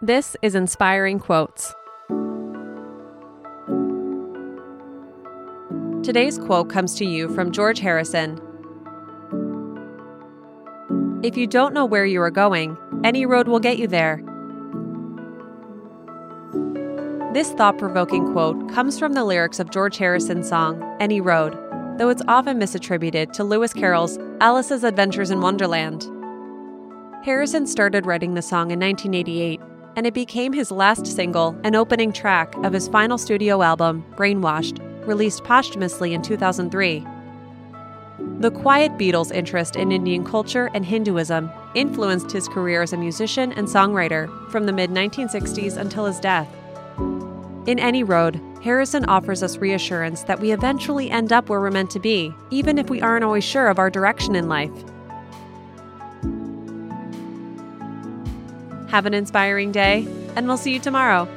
This is Inspiring Quotes. Today's quote comes to you from George Harrison. If you don't know where you are going, any road will get you there. This thought provoking quote comes from the lyrics of George Harrison's song, Any Road, though it's often misattributed to Lewis Carroll's Alice's Adventures in Wonderland. Harrison started writing the song in 1988, and it became his last single and opening track of his final studio album, Brainwashed, released posthumously in 2003. The quiet Beatles' interest in Indian culture and Hinduism influenced his career as a musician and songwriter from the mid 1960s until his death. In Any Road, Harrison offers us reassurance that we eventually end up where we're meant to be, even if we aren't always sure of our direction in life. Have an inspiring day, and we'll see you tomorrow.